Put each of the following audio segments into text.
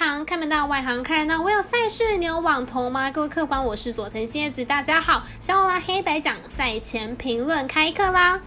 行，看门到外行看热闹。我有赛事，你有网投吗？各位客官，我是佐藤蝎子，大家好。小拉黑白讲赛前评论开课啦！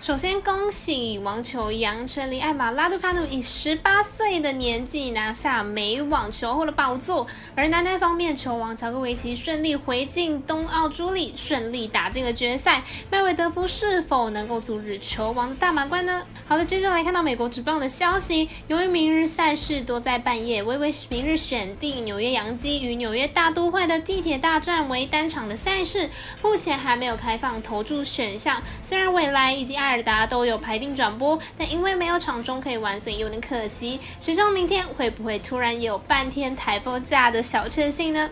首先恭喜网球杨丞琳艾玛拉杜卡努以十八岁的年纪拿下美网球后的宝座，而男单方面球王乔科维奇顺利回进冬奥朱莉，顺利打进了决赛。麦维德夫是否能够阻止球王的大满贯呢？好的，接着来看到美国职棒的消息，由于明日赛事多在半夜，微微明日选定纽约洋基与纽约大都会的地铁大战为单场的赛事，目前还没有开放投注选项。虽然未来以及艾尔达都有排定转播，但因为没有场中可以玩，所以有点可惜。谁知道明天会不会突然有半天台风假的小确幸呢？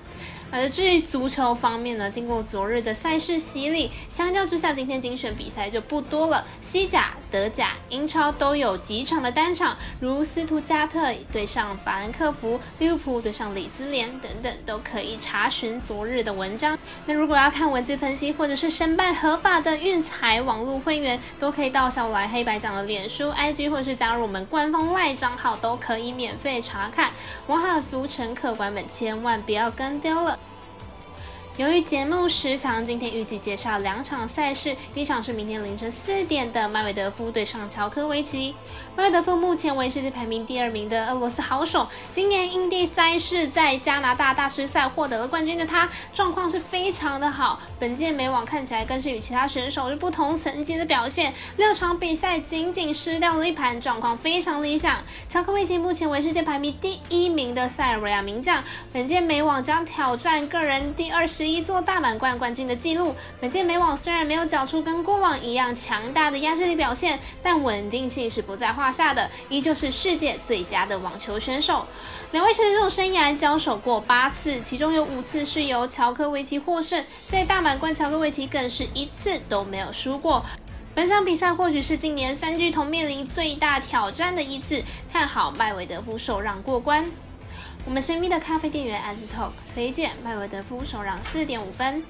而至于足球方面呢，经过昨日的赛事洗礼，相较之下，今天精选比赛就不多了。西甲、德甲、英超都有几场的单场，如斯图加特对上法兰克福、利物浦对上里兹联等等，都可以查询昨日的文章。那如果要看文字分析，或者是申办合法的运彩网络会员，都可以到小来黑白讲的脸书、IG，或是加入我们官方赖账号，都可以免费查看。王海浮沉客官们千万不要跟丢了。由于节目时长，今天预计介绍两场赛事。第一场是明天凌晨四点的麦维德夫对上乔科维奇。麦维德夫目前为世界排名第二名的俄罗斯好手，今年印地赛事在加拿大大师赛获得了冠军的他，状况是非常的好。本届美网看起来更是与其他选手是不同层级的表现，六场比赛仅仅失掉了一盘，状况非常理想。乔科维奇目前为世界排名第一名的塞尔维亚名将，本届美网将挑战个人第二十。一座大满贯冠军的记录。本届美网虽然没有缴出跟过往一样强大的压制力表现，但稳定性是不在话下的，依旧是世界最佳的网球选手。两位选手生涯交手过八次，其中有五次是由乔科维奇获胜，在大满贯乔科维奇更是一次都没有输过。本场比赛或许是今年三巨头面临最大挑战的一次，看好麦维德夫受让过关。我们神秘的咖啡店员 As Talk 推荐麦维德夫首让四点五分。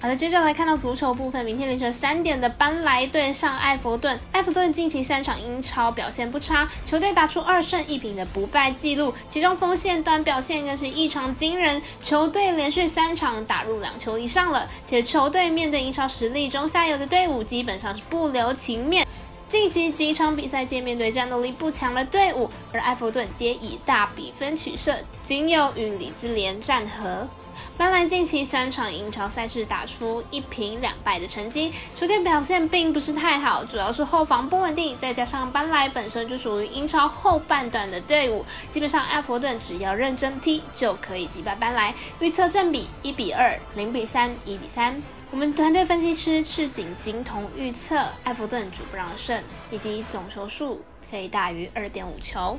好的，接着来看到足球部分，明天凌晨三点的班莱对上埃弗顿。埃弗顿近期三场英超表现不差，球队打出二胜一平的不败记录，其中锋线端表现更是异常惊人，球队连续三场打入两球以上了，且球队面对英超实力中下游的队伍，基本上是不留情面。近期几场比赛皆面对战斗力不强的队伍，而埃弗顿皆以大比分取胜，仅有与里兹联战和。班莱近期三场英超赛事打出一平两败的成绩，球队表现并不是太好，主要是后防不稳定，再加上班莱本身就属于英超后半段的队伍，基本上埃弗顿只要认真踢就可以击败班莱。预测正比一比二、零比三、一比三。我们团队分析师赤井金童预测埃弗顿主不让胜，以及总球数可以大于二点五球。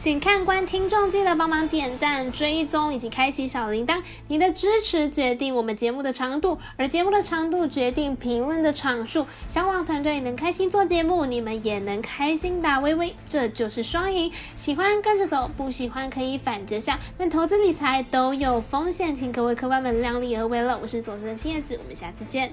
请看官听众记得帮忙点赞、追踪以及开启小铃铛，你的支持决定我们节目的长度，而节目的长度决定评论的场数。希望团队能开心做节目，你们也能开心打微微，这就是双赢。喜欢跟着走，不喜欢可以反着下。但投资理财都有风险，请各位客官们量力而为了。我是左的青叶子，我们下次见。